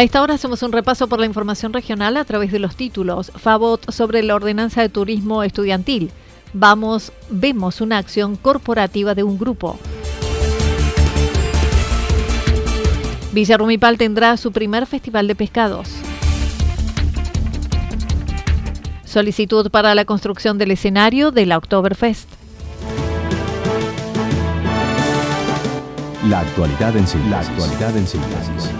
A esta hora hacemos un repaso por la información regional a través de los títulos. Favot sobre la ordenanza de turismo estudiantil. Vamos, vemos una acción corporativa de un grupo. Villa Rumipal tendrá su primer festival de pescados. Solicitud para la construcción del escenario de la Oktoberfest. La actualidad en síntesis. La actualidad en síntesis.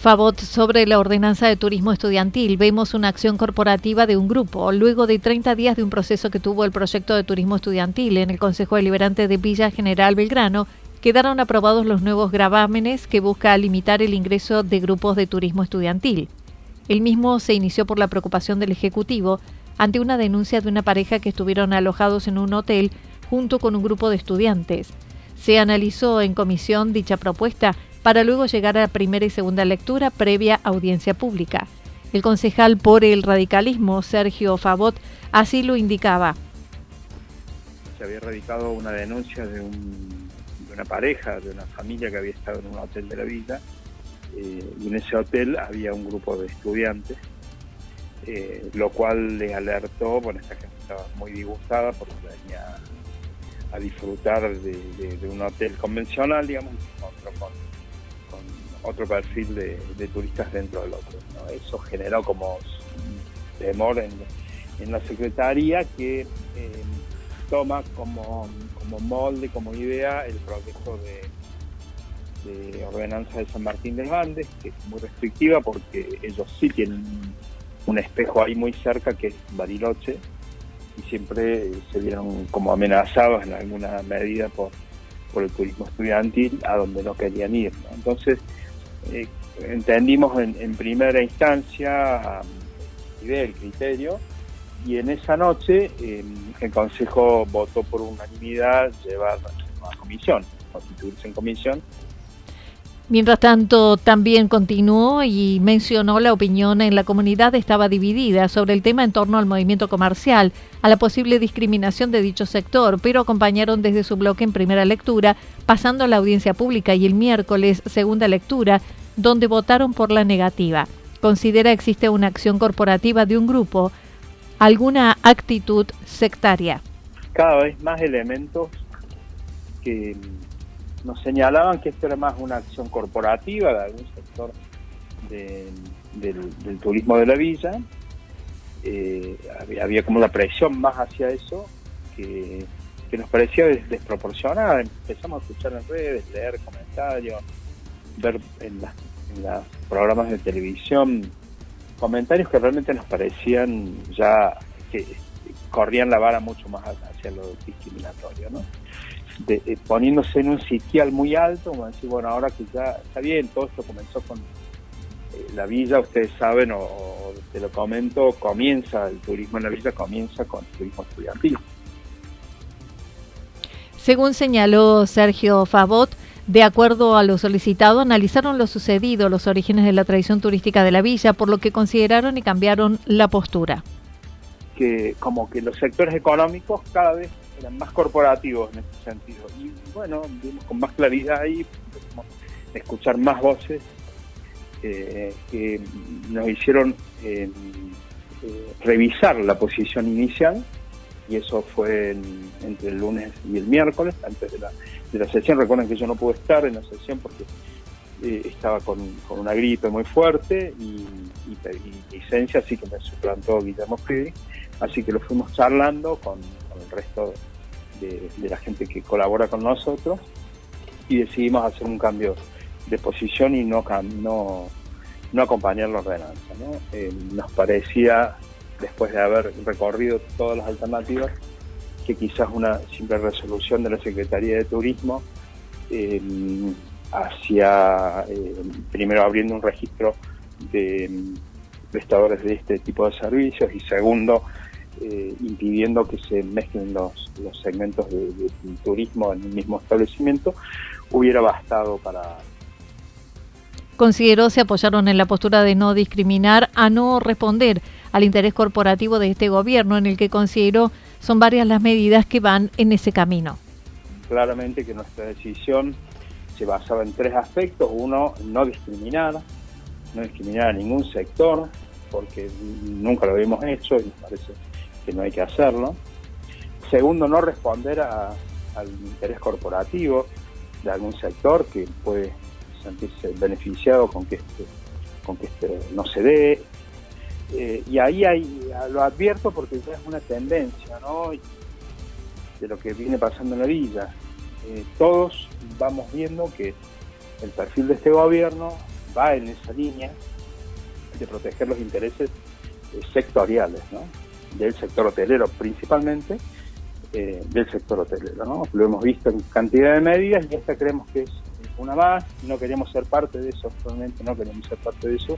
Favot sobre la ordenanza de turismo estudiantil. Vemos una acción corporativa de un grupo. Luego de 30 días de un proceso que tuvo el proyecto de turismo estudiantil en el Consejo Deliberante de Villa General Belgrano, quedaron aprobados los nuevos gravámenes que busca limitar el ingreso de grupos de turismo estudiantil. El mismo se inició por la preocupación del Ejecutivo ante una denuncia de una pareja que estuvieron alojados en un hotel junto con un grupo de estudiantes. Se analizó en comisión dicha propuesta para luego llegar a primera y segunda lectura previa audiencia pública. El concejal por el radicalismo, Sergio Favot, así lo indicaba. Se había radicado una denuncia de, una pareja, de una familia que había estado en un hotel de la villa, eh, y en ese hotel había un grupo de estudiantes, eh, lo cual le alertó, bueno, esta gente estaba muy disgustada porque venía a disfrutar de, un hotel convencional, digamos, otro con otro perfil de, turistas dentro del otro. Eso generó como temor en, la Secretaría que eh, toma como, molde, como idea el proyecto de, ordenanza de San Martín del Andes, que es muy restrictiva porque ellos sí tienen un espejo ahí muy cerca que es Bariloche y siempre se vieron como amenazados en alguna medida por, por el turismo estudiantil a donde no querían ir. Entonces, eh, entendimos en, primera instancia el criterio y en esa noche eh, el Consejo votó por unanimidad llevar a comisión, constituirse en comisión Mientras tanto, también continuó y mencionó la opinión en la comunidad estaba dividida sobre el tema en torno al movimiento comercial, a la posible discriminación de dicho sector, pero acompañaron desde su bloque en primera lectura, pasando a la audiencia pública y el miércoles segunda lectura, donde votaron por la negativa. Considera existe una acción corporativa de un grupo, alguna actitud sectaria. Cada vez más elementos que nos señalaban que esto era más una acción corporativa de algún sector del, turismo de la villa. Eh, había, como la presión más hacia eso que, nos parecía desproporcionada. Empezamos a escuchar en redes, leer comentarios, ver en, en los programas de televisión comentarios que realmente nos parecían ya que corrían la vara mucho más hacia lo discriminatorio, ¿no? Eh, poniéndose en un sitial muy alto, como decir, bueno, ahora que ya está bien, todo esto comenzó con eh, la villa, ustedes saben, o, te lo comento, comienza el turismo en la villa, comienza con el turismo estudiantil. Según señaló Sergio Favot, De acuerdo a lo solicitado, analizaron lo sucedido, los orígenes de la tradición turística de la villa, por lo que consideraron y cambiaron la postura. Que como que los sectores económicos cada vez eran más corporativos en ese sentido. Y bueno, vimos con más claridad ahí, escuchar más voces eh, que nos hicieron eh, eh, revisar la posición inicial y eso fue entre el lunes y el miércoles, antes de la, de la sesión. Recuerden que yo no pude estar en la sesión porque eh, estaba con, una gripe muy fuerte y, licencia, así que me suplantó Guillermo Friedrich. Así que lo fuimos charlando con, el resto de, la gente que colabora con nosotros y decidimos hacer un cambio de posición y no, no, no acompañar la ordenanza. Eh, nos parecía después de haber recorrido todas las alternativas, que quizás una simple resolución de la Secretaría de Turismo eh, hacia, eh, primero abriendo un registro de prestadores de este tipo de servicios y segundo, eh, impidiendo que se mezclen los, los segmentos de, turismo en un mismo establecimiento, hubiera bastado para, consideró se apoyaron en la postura de no discriminar a no responder al interés corporativo de este gobierno, en el que consideró son varias las medidas que van en ese camino. Claramente que nuestra decisión se basaba en tres aspectos. Uno, no discriminar, no discriminar a ningún sector, porque nunca lo habíamos hecho y me parece que no hay que hacerlo. Segundo, no responder al interés corporativo de algún sector que puede sentirse beneficiado con que este, con que este no se dé. Eh, y ahí hay, lo advierto porque ya es una tendencia, ¿no? De lo que viene pasando en la villa. Eh, todos vamos viendo que el perfil de este gobierno va en esa línea de proteger los intereses eh, sectoriales, ¿no? Del sector hotelero principalmente, del sector hotelero, ¿no? Lo hemos visto en cantidad de medidas y esta creemos que es una más, no queremos ser parte de eso, actualmente no queremos ser parte de eso.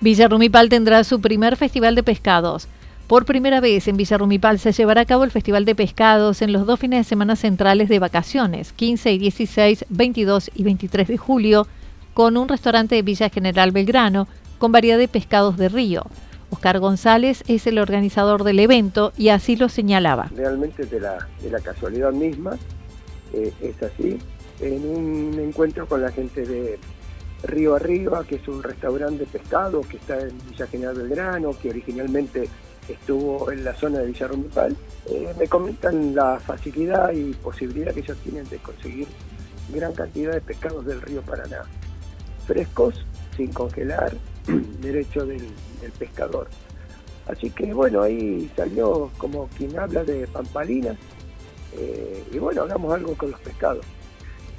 Villa Rumipal tendrá su primer festival de pescados. Por primera vez en Villa Rumipal se llevará a cabo el Festival de Pescados en los dos fines de semana centrales de vacaciones, 15 y 16, 22 y 23 de julio, con un restaurante de Villa General Belgrano con variedad de pescados de río. Oscar González es el organizador del evento y así lo señalaba. Realmente de la, de la casualidad misma, eh, es así. En un encuentro con la gente de Río Arriba, que es un restaurante de pescado que está en Villa General Belgrano, que originalmente estuvo en la zona de Villa eh, me comentan la facilidad y posibilidad que ellos tienen de conseguir gran cantidad de pescados del río Paraná, frescos, sin congelar, derecho del, pescador. Así que bueno, ahí salió como quien habla de pampalinas eh, y bueno, hagamos algo con los pescados.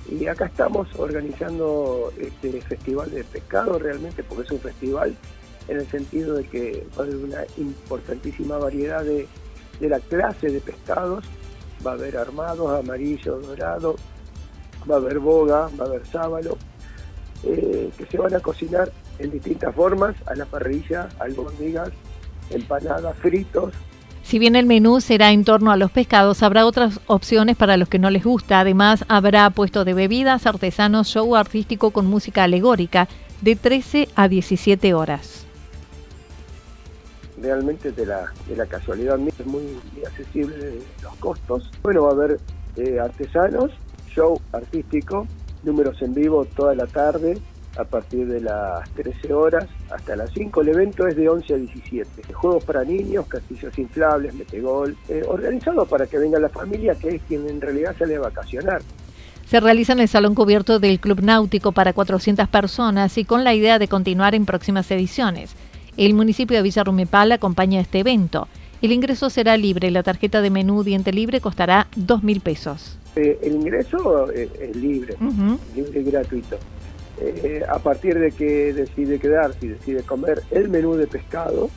Y acá estamos organizando este festival de pescado realmente porque es un festival en el sentido de que va a haber una importantísima variedad de, de la clase de pescados. Va a haber armados, amarillo, dorado, va a haber boga, va a haber sábalo, eh, que se van a cocinar en distintas formas, a la parrilla, albóndigas, empanadas, fritos. Si bien el menú será en torno a los pescados, habrá otras opciones para los que no les gusta. Además, habrá puesto de bebidas, artesanos, show artístico con música alegórica de 13 a 17 horas. Realmente de la, de la casualidad es muy, accesible los costos. Bueno, va a haber eh, artesanos, show artístico, números en vivo toda la tarde, a partir de las 13 horas hasta las 5. El evento es de 11 a 17. Juegos para niños, castillos inflables, metegol, eh, organizado para que venga la familia, que es quien en realidad sale a vacacionar. Se realiza en el salón cubierto del Club Náutico para 400 personas y con la idea de continuar en próximas ediciones. El municipio de Villa Rumipal acompaña este evento. El ingreso será libre. La tarjeta de menú diente libre costará 2 mil pesos. Eh, el ingreso eh, es libre, libre y gratuito. Eh, a partir de que decide quedarse y decide comer el menú de pescado,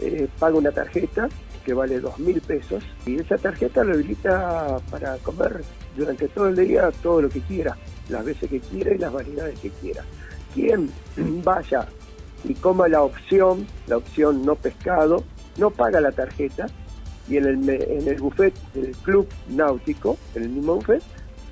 eh, paga una tarjeta que vale dos mil pesos y esa tarjeta lo habilita para comer durante todo el día todo lo que quiera, las veces que quiera y las variedades que quiera. Quien vaya y coma la opción, la opción no pescado, no paga la tarjeta, y en el, en el buffet del club náutico, en el mismo buffet,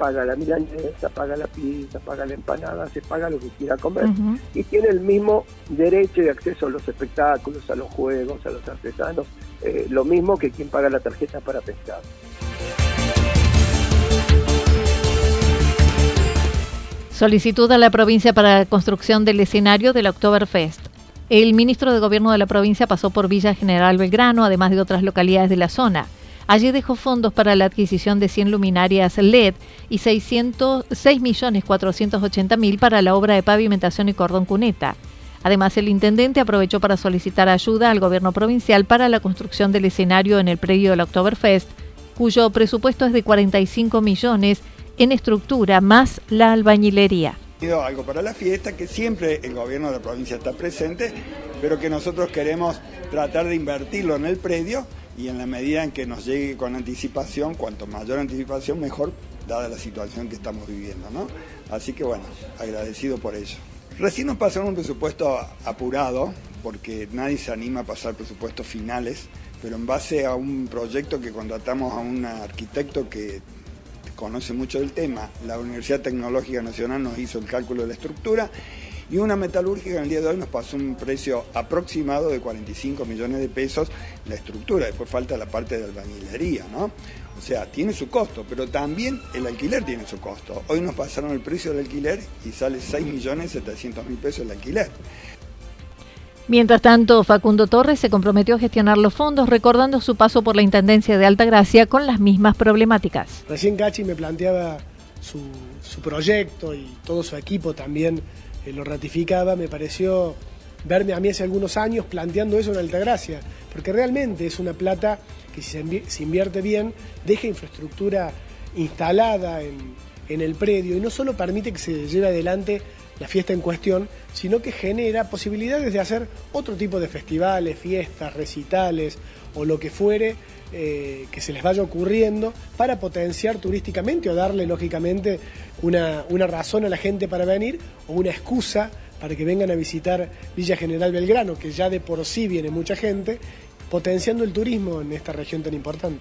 paga la milanesa, paga la pizza, paga la empanada, se paga lo que quiera comer y tiene el mismo derecho de acceso a los espectáculos, a los juegos, a los artesanos, eh, lo mismo que quien paga la tarjeta para pescar. Solicitud a la provincia para la construcción del escenario del Oktoberfest. El ministro de Gobierno de la provincia pasó por Villa General Belgrano, además de otras localidades de la zona. Allí dejó fondos para la adquisición de 100 luminarias LED y 606.480.000 para la obra de pavimentación y cordón cuneta. Además, el intendente aprovechó para solicitar ayuda al gobierno provincial para la construcción del escenario en el predio del Oktoberfest, cuyo presupuesto es de 45 millones en estructura más la albañilería algo para la fiesta, que siempre el gobierno de la provincia está presente, pero que nosotros queremos tratar de invertirlo en el predio y en la medida en que nos llegue con anticipación, cuanto mayor anticipación, mejor, dada la situación que estamos viviendo, ¿no? Así que bueno, agradecido por ello. Recién nos pasaron un presupuesto apurado, porque nadie se anima a pasar presupuestos finales, pero en base a un proyecto que contratamos a un arquitecto que conoce mucho del tema, la Universidad Tecnológica Nacional nos hizo el cálculo de la estructura y una metalúrgica en el día de hoy nos pasó un precio aproximado de 45 millones de pesos la estructura, después falta la parte de albañilería, ¿no? O sea, tiene su costo, pero también el alquiler tiene su costo. Hoy nos pasaron el precio del alquiler y sale 6 millones 700 mil pesos el alquiler. Mientras tanto, Facundo Torres se comprometió a gestionar los fondos, recordando su paso por la Intendencia de Altagracia con las mismas problemáticas. Recién Cachi me planteaba su, su proyecto y todo su equipo también eh, lo ratificaba, me pareció verme a mí hace algunos años planteando eso en Altagracia, porque realmente es una plata que si se, invierte bien, deja infraestructura instalada en, en el predio y no solo permite que se lleve adelante la fiesta en cuestión, sino que genera posibilidades de hacer otro tipo de festivales, fiestas, recitales o lo que fuere eh, que se les vaya ocurriendo para potenciar turísticamente o darle lógicamente una, una razón a la gente para venir o una excusa para que vengan a visitar Villa General Belgrano, que ya de por sí viene mucha gente, potenciando el turismo en esta región tan importante.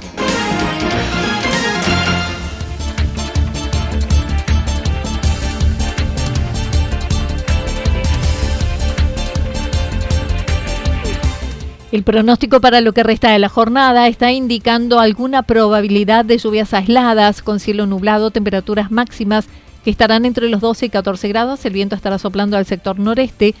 El pronóstico para lo que resta de la jornada está indicando alguna probabilidad de lluvias aisladas con cielo nublado, temperaturas máximas que estarán entre los 12 y 14 grados. El viento estará soplando al sector noreste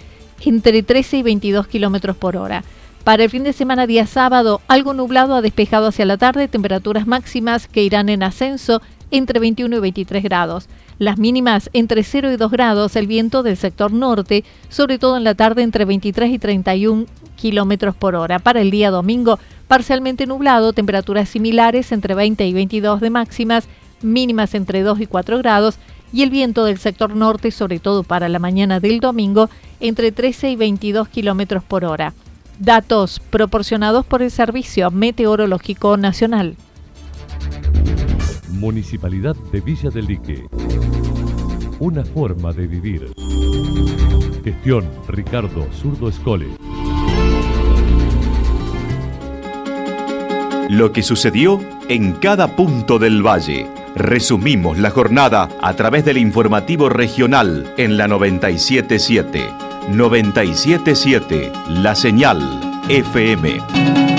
entre 13 y 22 kilómetros por hora. Para el fin de semana, día sábado, algo nublado a despejado hacia la tarde, temperaturas máximas que irán en ascenso entre 21 y 23 grados. Las mínimas entre 0 y 2 grados, el viento del sector norte, sobre todo en la tarde entre 23 y 31 kilómetros por hora. Para el día domingo, parcialmente nublado, temperaturas similares entre 20 y 22 de máximas, mínimas entre 2 y 4 grados, y el viento del sector norte, sobre todo para la mañana del domingo, entre 13 y 22 kilómetros por hora. Datos proporcionados por el Servicio Meteorológico Nacional. Municipalidad de Villa del Lique. Una forma de vivir. Gestión Ricardo Zurdo Escole. Lo que sucedió en cada punto del valle. Resumimos la jornada a través del informativo regional en la 977. 977 La Señal FM.